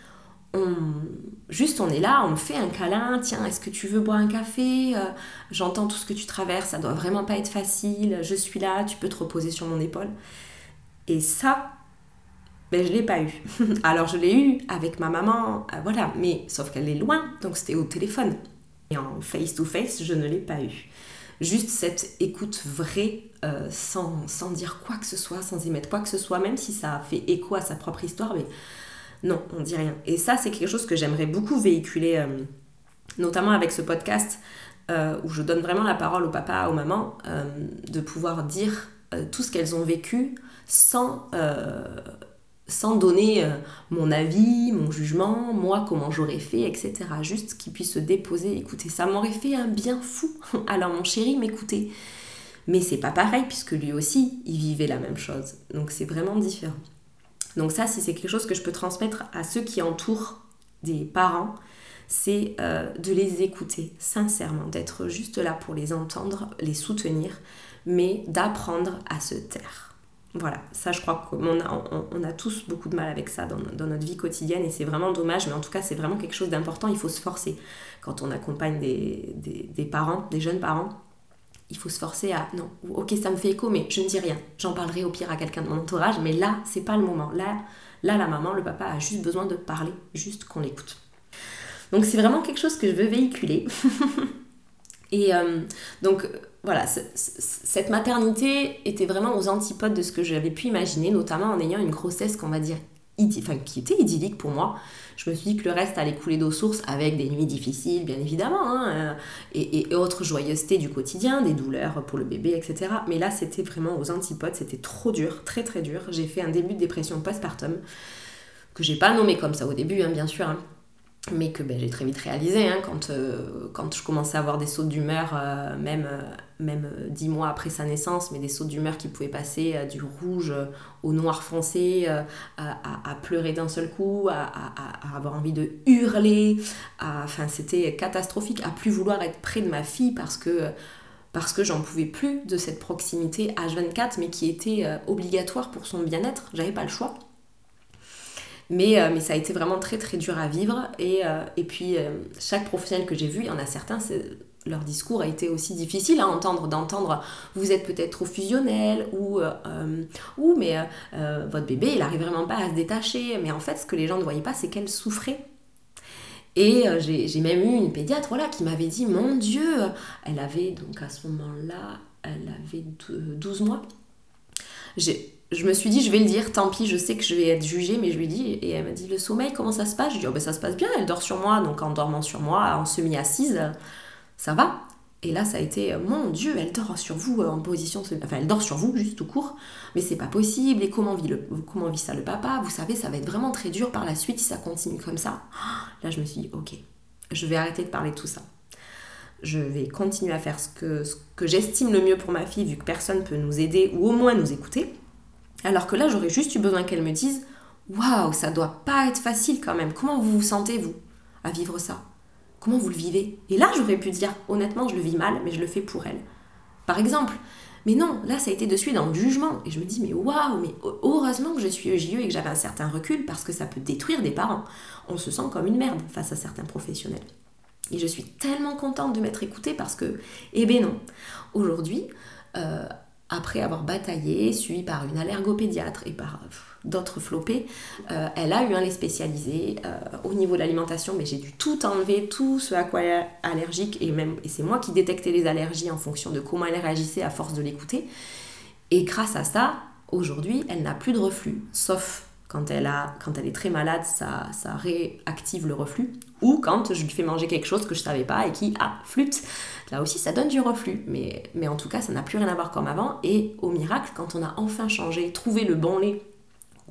juste on est là, on fait un câlin, tiens, est-ce que tu veux boire un café euh, J'entends tout ce que tu traverses, ça doit vraiment pas être facile, je suis là, tu peux te reposer sur mon épaule. Et ça, ben, je l'ai pas eu. Alors je l'ai eu avec ma maman, euh, voilà, mais sauf qu'elle est loin, donc c'était au téléphone. Et en face-to-face, je ne l'ai pas eu. Juste cette écoute vraie, euh, sans, sans dire quoi que ce soit, sans y mettre quoi que ce soit, même si ça fait écho à sa propre histoire, mais non, on dit rien. Et ça, c'est quelque chose que j'aimerais beaucoup véhiculer, euh, notamment avec ce podcast euh, où je donne vraiment la parole au papa, aux mamans, euh, de pouvoir dire tout ce qu'elles ont vécu sans, donner mon avis, mon jugement, moi, comment j'aurais fait, etc. Juste qu'ils puissent se déposer, écoutez, ça m'aurait fait un bien fou. Alors mon chéri, m'écoutez. Mais c'est pas pareil puisque lui aussi, il vivait la même chose. Donc c'est vraiment différent. Donc ça, si c'est quelque chose que je peux transmettre à ceux qui entourent des parents, c'est euh, de les écouter sincèrement, d'être juste là pour les entendre, les soutenir, mais d'apprendre à se taire. Voilà, ça je crois qu'on a, tous beaucoup de mal avec ça dans, notre vie quotidienne et c'est vraiment dommage, mais en tout cas c'est vraiment quelque chose d'important, il faut se forcer quand on accompagne des parents, des jeunes parents, il faut se forcer à non, ok, ça me fait écho, mais je ne dis rien. J'en parlerai au pire à quelqu'un de mon entourage, mais là, c'est pas le moment. Là, là, la maman, le papa a juste besoin de parler, juste qu'on l'écoute. Donc c'est vraiment quelque chose que je veux véhiculer. Et euh, donc voilà, cette maternité était vraiment aux antipodes de ce que j'avais pu imaginer, notamment en ayant une grossesse qu'on va dire enfin, qui était idyllique pour moi. Je me suis dit que le reste allait couler d'eau source avec des nuits difficiles, bien évidemment, hein, euh, et, autres joyeusetés du quotidien, des douleurs pour le bébé, etc. Mais là, c'était vraiment aux antipodes, c'était trop dur, très très dur. J'ai fait un début de dépression postpartum, que j'ai pas nommé comme ça au début, hein, bien sûr. Hein mais que ben, j'ai très vite réalisé hein, quand, euh, quand je commençais à avoir des sauts d'humeur, euh, même, euh, même dix mois après sa naissance, mais des sauts d'humeur qui pouvaient passer du rouge au noir foncé, à, pleurer d'un seul coup, à, à, avoir envie de hurler, enfin c'était catastrophique, à plus vouloir être près de ma fille parce que parce que j'en pouvais plus de cette proximité H24, mais qui était obligatoire pour son bien-être, j'avais pas le choix. Mais, euh, mais ça a été vraiment très très dur à vivre. Et, euh, et puis, euh, chaque professionnel que j'ai vu, il y en a certains, leur discours a été aussi difficile à entendre, d'entendre vous êtes peut-être trop fusionnel ou, ou mais votre bébé il arrive vraiment pas à se détacher. Mais en fait, ce que les gens ne voyaient pas, c'est qu'elle souffrait. Et j'ai même eu une pédiatre voilà, qui m'avait dit Mon Dieu Elle avait donc à ce moment-là, elle avait 12 mois. Je me suis dit, je vais le dire, tant pis, je sais que je vais être jugée, mais je lui dis, et elle m'a dit, le sommeil, comment ça se passe? Je dis, oh, ben, ça se passe bien, elle dort sur moi, donc en dormant sur moi, en semi-assise, ça va. Et là, ça a été, mon Dieu, elle dort sur vous en position, enfin, elle dort sur vous, juste tout court, mais c'est pas possible, et comment vit, le, comment vit ça le papa? Vous savez, ça va être vraiment très dur par la suite si ça continue comme ça. Là, je me suis dit, ok, je vais arrêter de parler de tout ça. Je vais continuer à faire ce que, ce que j'estime le mieux pour ma fille, vu que personne peut nous aider ou au moins nous écouter. Alors que là, j'aurais juste eu besoin qu'elle me dise Waouh, ça doit pas être facile quand même. Comment vous vous sentez, vous, à vivre ça? Comment vous le vivez? Et là, j'aurais pu dire, honnêtement, je le vis mal, mais je le fais pour elle. Par exemple. Mais non, là, ça a été de suite dans le jugement. Et je me dis, mais waouh, mais heureusement que je suis EJE et que j'avais un certain recul parce que ça peut détruire des parents. On se sent comme une merde face à certains professionnels. Et je suis tellement contente de m'être écoutée parce que, eh ben non, aujourd'hui, euh, après avoir bataillé, suivi par une allergopédiatre et par d'autres flopés, euh, elle a eu un lait spécialisé euh, au niveau de l'alimentation, mais j'ai dû tout enlever, tout ce à quoi elle est allergique, et même et c'est moi qui détectais les allergies en fonction de comment elle réagissait à force de l'écouter. Et grâce à ça, aujourd'hui, elle n'a plus de reflux, sauf quand elle, a, quand elle est très malade, ça, ça réactive le reflux. Ou quand je lui fais manger quelque chose que je ne savais pas et qui, ah, flûte. Là aussi, ça donne du reflux. Mais, en tout cas, ça n'a plus rien à voir comme avant. Et au miracle, quand on a enfin changé, trouvé le bon lait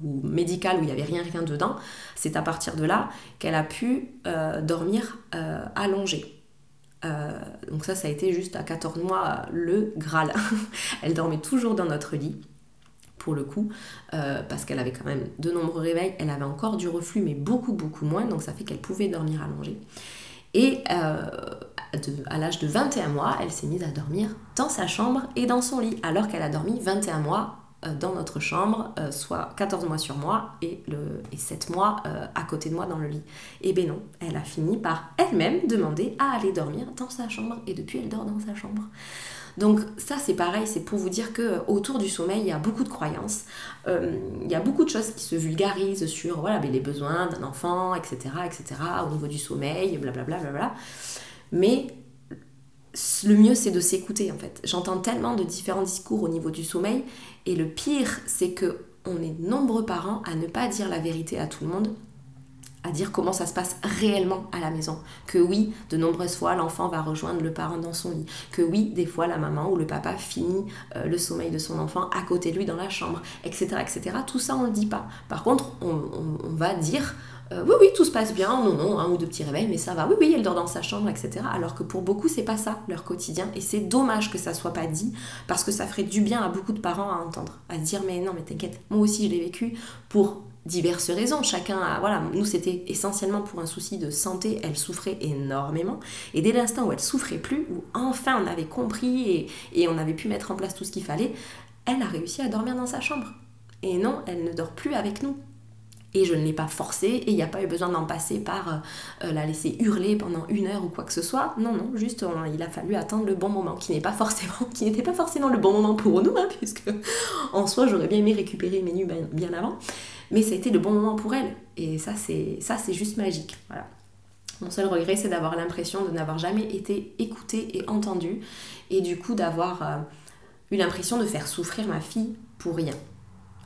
ou médical où il n'y avait rien rien dedans, c'est à partir de là qu'elle a pu euh, dormir euh, allongée. Euh, donc ça, ça a été juste à 14 mois le Graal. elle dormait toujours dans notre lit pour le coup, parce qu'elle avait quand même de nombreux réveils, elle avait encore du reflux, mais beaucoup, beaucoup moins, donc ça fait qu'elle pouvait dormir allongée. Et euh, à l'âge de 21 mois, elle s'est mise à dormir dans sa chambre et dans son lit, alors qu'elle a dormi 21 mois euh, dans notre chambre, soit 14 mois sur moi et, le, et 7 mois à côté de moi dans le lit. Et ben non, elle a fini par elle-même demander à aller dormir dans sa chambre, et depuis elle dort dans sa chambre. Donc ça c'est pareil, c'est pour vous dire que autour du sommeil, il y a beaucoup de croyances, euh, il y a beaucoup de choses qui se vulgarisent sur voilà, les besoins d'un enfant, etc., etc., au niveau du sommeil, blablabla. Bla, bla, bla. Mais le mieux c'est de s'écouter en fait. J'entends tellement de différents discours au niveau du sommeil et le pire c'est que on est nombreux parents à ne pas dire la vérité à tout le monde à dire comment ça se passe réellement à la maison. Que oui, de nombreuses fois, l'enfant va rejoindre le parent dans son lit. Que oui, des fois, la maman ou le papa finit euh, le sommeil de son enfant à côté de lui dans la chambre, etc. etc. Tout ça, on ne le dit pas. Par contre, on, va dire... Euh, oui, oui, tout se passe bien, non, non, un ou deux petits réveils, mais ça va. Oui, oui, elle dort dans sa chambre, etc. Alors que pour beaucoup, c'est pas ça leur quotidien. Et c'est dommage que ça soit pas dit, parce que ça ferait du bien à beaucoup de parents à entendre. À se dire, mais non, mais t'inquiète, moi aussi je l'ai vécu pour diverses raisons. Chacun a, voilà, nous c'était essentiellement pour un souci de santé, elle souffrait énormément. Et dès l'instant où elle souffrait plus, où enfin on avait compris et, et on avait pu mettre en place tout ce qu'il fallait, elle a réussi à dormir dans sa chambre. Et non, elle ne dort plus avec nous. Et je ne l'ai pas forcée et il n'y a pas eu besoin d'en passer par euh, la laisser hurler pendant une heure ou quoi que ce soit. Non, non, juste il a fallu attendre le bon moment, qui n'est pas forcément, qui n'était pas forcément le bon moment pour nous, hein, puisque en soi j'aurais bien aimé récupérer mes nuits bien avant mais ça a été le bon moment pour elle. Et ça, c'est, ça, c'est juste magique. Mon seul regret, c'est d'avoir l'impression de n'avoir jamais été écoutée et entendue, et du coup d'avoir euh, eu l'impression de faire souffrir ma fille pour rien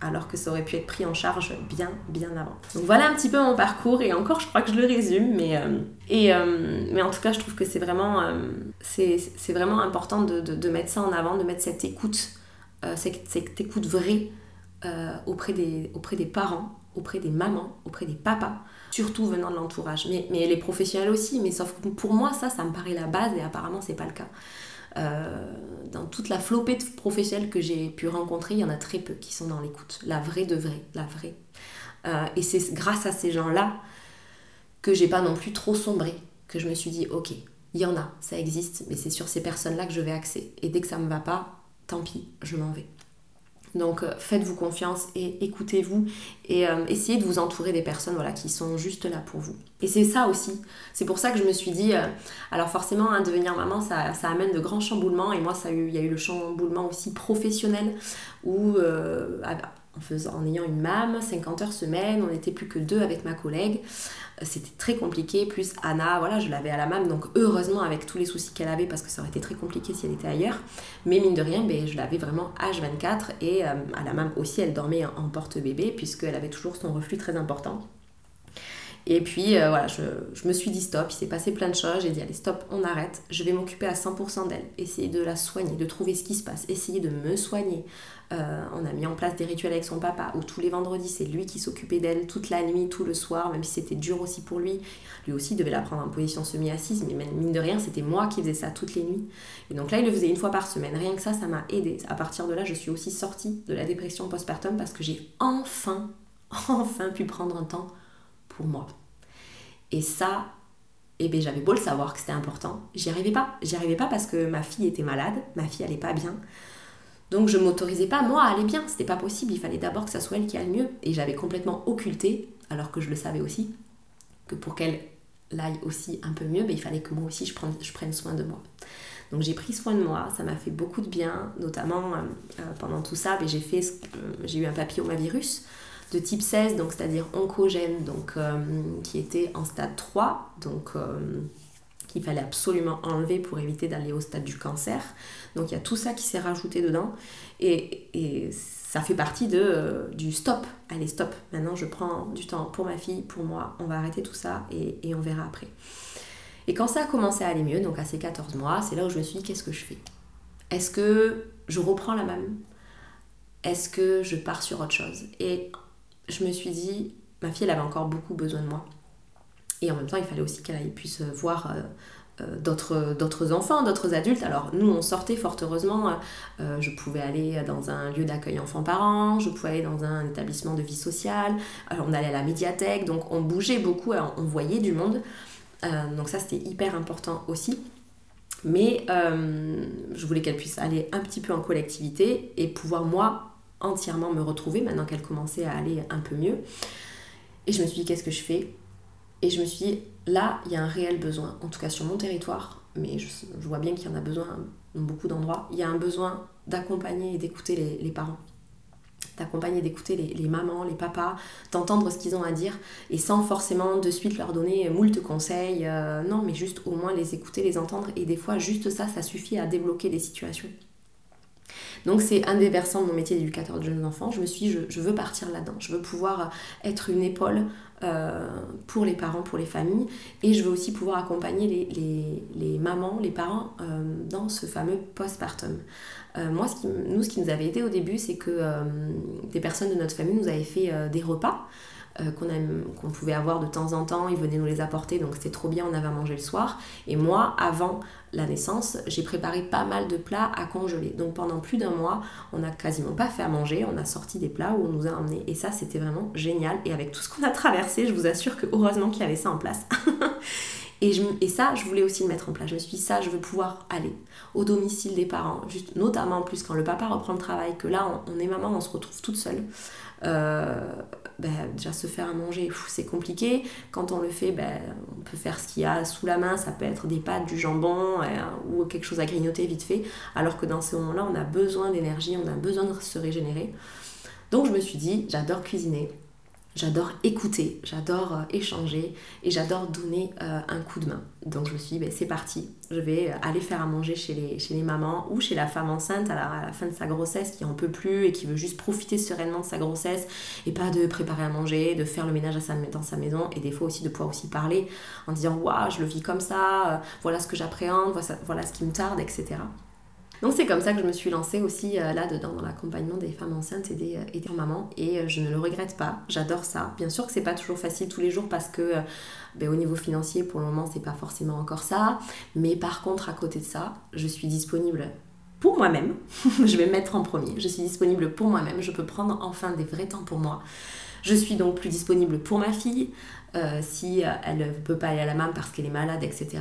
alors que ça aurait pu être pris en charge bien bien avant. Donc voilà un petit peu mon parcours et encore je crois que je le résume mais euh, et euh, mais en tout cas je trouve que c'est vraiment c'est, vraiment important de, de, mettre ça en avant, de mettre cette écoute cette, cette écoute vraie euh, auprès, des, auprès des parents, auprès des mamans, auprès des papas, surtout venant de l'entourage. Mais, mais les professionnels aussi, mais sauf que pour moi, ça, ça me paraît la base et apparemment, c'est pas le cas. Euh, dans toute la flopée de professionnels que j'ai pu rencontrer, il y en a très peu qui sont dans l'écoute. La vraie de vraie, la vraie. Euh, et c'est grâce à ces gens-là que j'ai pas non plus trop sombré, que je me suis dit, ok, il y en a, ça existe, mais c'est sur ces personnes-là que je vais axer. Et dès que ça me va pas, tant pis, je m'en vais. Donc euh, faites-vous confiance et écoutez-vous et euh, essayez de vous entourer des personnes voilà, qui sont juste là pour vous. Et c'est ça aussi. C'est pour ça que je me suis dit, euh, alors forcément, hein, devenir maman, ça, amène de grands chamboulements. Et moi, il y a eu le chamboulement aussi professionnel où en, en ayant une MAM, 50 heures semaine, on n'était plus que deux avec ma collègue. C'était très compliqué, plus Anna, voilà, je l'avais à la MAM, donc heureusement avec tous les soucis qu'elle avait, parce que ça aurait été très compliqué si elle était ailleurs. Mais mine de rien, ben, je l'avais vraiment H24 et euh, à la MAM aussi, elle dormait en porte-bébé, puisqu'elle avait toujours son reflux très important. Et puis euh, voilà, je, je, me suis dit stop, il s'est passé plein de choses, j'ai dit allez stop, on arrête, je vais m'occuper à 100% d'elle, essayer de la soigner, de trouver ce qui se passe, essayer de me soigner. Euh, on a mis en place des rituels avec son papa où tous les vendredis c'est lui qui s'occupait d'elle toute la nuit, tout le soir, même si c'était dur aussi pour lui. Lui aussi devait la prendre en position semi-assise, mais mine de rien c'était moi qui faisais ça toutes les nuits. Et donc là il le faisait une fois par semaine, rien que ça, ça m'a aidé. À partir de là je suis aussi sortie de la dépression postpartum parce que j'ai enfin, enfin pu prendre un temps moi. Et ça, et bien j'avais beau le savoir que c'était important, j'y arrivais pas. J'y arrivais pas parce que ma fille était malade, ma fille allait pas bien. Donc je m'autorisais pas moi à aller bien, c'était pas possible, il fallait d'abord que ça soit elle qui aille mieux. Et j'avais complètement occulté, alors que je le savais aussi, que pour qu'elle aille aussi un peu mieux, ben, il fallait que moi aussi je prenne, je prenne soin de moi. Donc j'ai pris soin de moi, ça m'a fait beaucoup de bien, notamment euh, euh, pendant tout ça, ben, j'ai fait, j'ai eu un papillomavirus de type 16, donc c'est-à-dire oncogène, donc qui était en stade 3, donc qu'il fallait absolument enlever pour éviter d'aller au stade du cancer. Donc il y a tout ça qui s'est rajouté dedans et, ça fait partie de, du stop. Allez, stop. Maintenant, je prends du temps pour ma fille, pour moi. On va arrêter tout ça et, et on verra après. Et quand ça a commencé à aller mieux, donc à ces 14 mois, c'est là où je me suis dit qu'est-ce que je fais? Est-ce que je reprends la même? Est-ce que je pars sur autre chose? Et je me suis dit, ma fille, elle avait encore beaucoup besoin de moi. Et en même temps, il fallait aussi qu'elle puisse voir euh, euh, d'autres enfants, d'autres adultes. Alors nous, on sortait fort heureusement. Euh, je pouvais aller dans un lieu d'accueil enfants-parents, je pouvais aller dans un établissement de vie sociale, alors on allait à la médiathèque, donc on bougeait beaucoup, on voyait du monde. donc ça, c'était hyper important aussi. Mais je voulais qu'elle puisse aller un petit peu en collectivité et pouvoir moi entièrement me retrouver maintenant qu'elle commençait à aller un peu mieux. Et je me suis dit, qu'est-ce que je fais? Et je me suis dit, là, il y a un réel besoin, en tout cas sur mon territoire, mais je, vois bien qu'il y en a besoin dans beaucoup d'endroits, il y a un besoin d'accompagner et d'écouter les, parents d'accompagner, d'écouter les, mamans, les papas, d'entendre ce qu'ils ont à dire et sans forcément de suite leur donner moult conseils. Euh, non, mais juste au moins les écouter, les entendre et des fois juste ça, ça suffit à débloquer des situations. Donc c'est un des versants de mon métier d'éducateur de jeunes enfants. Je me suis dit, je, veux partir là-dedans. Je veux pouvoir être une épaule euh, pour les parents, pour les familles. Et je veux aussi pouvoir accompagner les, mamans, les parents euh, dans ce fameux postpartum. Euh, moi, nous, ce qui nous avait aidé au début, c'est que des personnes de notre famille nous avaient fait des repas. Euh, qu'on pouvait avoir de temps en temps, ils venaient nous les apporter, donc c'était trop bien, on avait à manger le soir. Et moi, avant la naissance, j'ai préparé pas mal de plats à congeler. Donc pendant plus d'un mois, on n'a quasiment pas fait à manger, on a sorti des plats où on nous a emmenés. Et ça, c'était vraiment génial. Et avec tout ce qu'on a traversé, je vous assure que heureusement qu'il y avait ça en place. Et, ça, je voulais aussi le mettre en place. Je me suis dit, ça, je veux pouvoir aller au domicile des parents, juste, notamment en plus quand le papa reprend le travail, que là, on, on est maman, on se retrouve toute seule. Euh, ben, déjà se faire à manger, c'est compliqué. Quand on le fait, ben, on peut faire ce qu'il y a sous la main, ça peut être des pâtes, du jambon euh, ou quelque chose à grignoter vite fait. Alors que dans ce moment-là, on a besoin d'énergie, on a besoin de se régénérer. Donc je me suis dit, j'adore cuisiner, J'adore écouter, j'adore euh, échanger et j'adore donner euh, un coup de main. Donc je me suis dit, ben, c'est parti, je vais euh, aller faire à manger chez les, mamans ou chez la femme enceinte à la, fin de sa grossesse qui en peut plus et qui veut juste profiter sereinement de sa grossesse et pas de préparer à manger, de faire le ménage dans sa maison et des fois aussi de pouvoir aussi parler en disant, waouh, je le vis comme ça, voilà ce que j'appréhende, voilà ce qui me tarde, etc. Donc c'est comme ça que je me suis lancée aussi euh, là-dedans, dans l'accompagnement des femmes enceintes et des, des mamans. Et euh, je ne le regrette pas, j'adore ça. Bien sûr que c'est pas toujours facile tous les jours parce que euh, ben, au niveau financier, pour le moment, c'est pas forcément encore ça. Mais par contre, à côté de ça, je suis disponible pour moi-même. je vais me mettre en premier. Je suis disponible pour moi-même. Je peux prendre enfin des vrais temps pour moi. Je suis donc plus disponible pour ma fille. si elle ne peut pas aller à la main parce qu'elle est malade, etc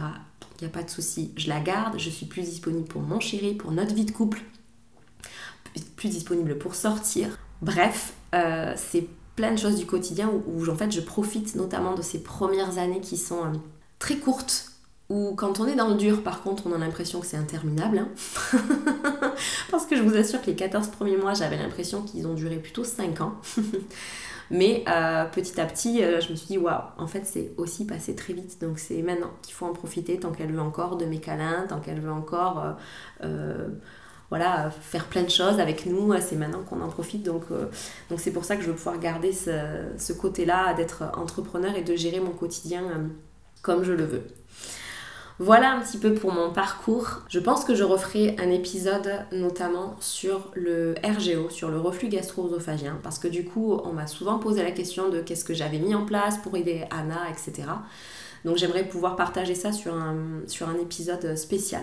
il n'y a pas de souci, je la garde, je suis plus disponible pour mon chéri, pour notre vie de couple, plus disponible pour sortir. Bref, euh, c'est plein de choses du quotidien où, en fait je profite notamment de ces premières années qui sont euh, très courtes. Où quand on est dans le dur, par contre, on a l'impression que c'est interminable. Hein. Parce que je vous assure que les 14 premiers mois, j'avais l'impression qu'ils ont duré plutôt 5 ans. Mais euh, petit à petit, euh, je me suis dit, waouh, en fait, c'est aussi passé très vite. Donc c'est maintenant qu'il faut en profiter tant qu'elle veut encore de mes câlins, tant qu'elle veut encore euh, voilà, faire plein de choses avec nous. C'est maintenant qu'on en profite. Donc c'est pour ça que je veux pouvoir garder ce, ce côté-là d'être entrepreneur et de gérer mon quotidien comme je le veux. Voilà un petit peu pour mon parcours. Je pense que je referai un épisode notamment sur le RGO, sur le reflux gastro-œsophagien, parce que du coup, on m'a souvent posé la question de qu'est-ce que j'avais mis en place pour aider Anna, etc. Donc j'aimerais pouvoir partager ça sur un, épisode spécial.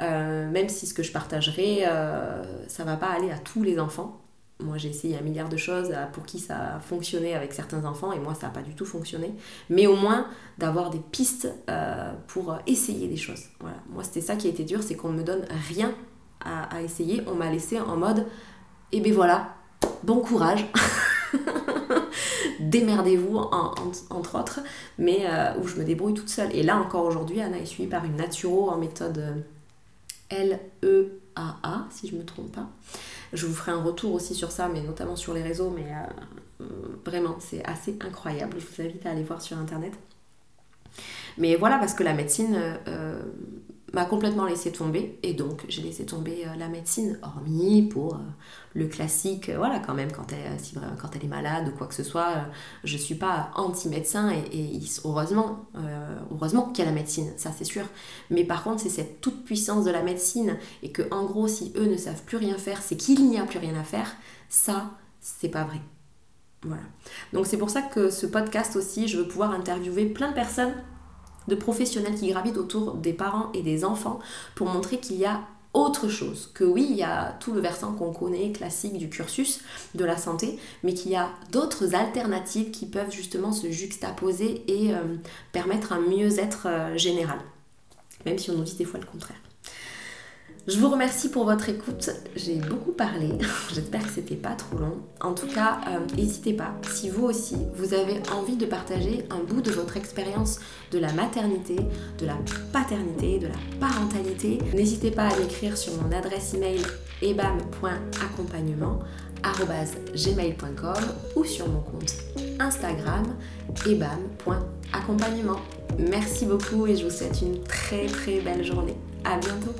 Euh, même si ce que je partagerai, euh, ça va pas aller à tous les enfants. Moi j'ai essayé un milliard de choses pour qui ça a fonctionné avec certains enfants et moi ça n'a pas du tout fonctionné. Mais au moins d'avoir des pistes pour essayer des choses. Voilà. Moi c'était ça qui a été dur, c'est qu'on ne me donne rien à, essayer. On m'a laissé en mode, et eh ben voilà, bon courage. démerdez-vous entre autres, mais euh, où je me débrouille toute seule. Et là encore aujourd'hui, Anna est suivie par une naturo en méthode euh, L-E-A-A, si je ne me trompe pas. Je vous ferai un retour aussi sur ça, mais notamment sur les réseaux, mais euh, vraiment, c'est assez incroyable. Je vous invite à aller voir sur internet. Mais voilà, parce que la médecine, m'a complètement laissé tomber. Et donc j'ai laissé tomber euh, la médecine hormis pour euh, le classique euh, voilà quand même quand elle, est malade ou quoi que ce soit je suis pas anti médecin et, heureusement heureusement qu'il y a la médecine ça c'est sûr. Mais par contre c'est cette toute puissance de la médecine et que en gros si eux ne savent plus rien faire c'est qu'il n'y a plus rien à faire ça c'est pas vrai. Voilà. Donc c'est pour ça que ce podcast aussi je veux pouvoir interviewer plein de personnes de professionnels qui gravitent autour des parents et des enfants pour montrer qu'il y a autre chose, que oui, il y a tout le versant qu'on connaît, classique du cursus de la santé, mais qu'il y a d'autres alternatives qui peuvent justement se juxtaposer et euh, permettre un mieux-être euh, général, même si on nous dit des fois le contraire. Je vous remercie pour votre écoute. J'ai beaucoup parlé. J'espère que c'était pas trop long. En tout cas, euh, n'hésitez pas. Si vous aussi, vous avez envie de partager un bout de votre expérience de la maternité, de la paternité, de la parentalité, n'hésitez pas à m'écrire sur mon adresse email ebam.accompagnement@gmail.com ou sur mon compte Instagram ebam.accompagnement. Merci beaucoup et je vous souhaite une très très belle journée. À bientôt.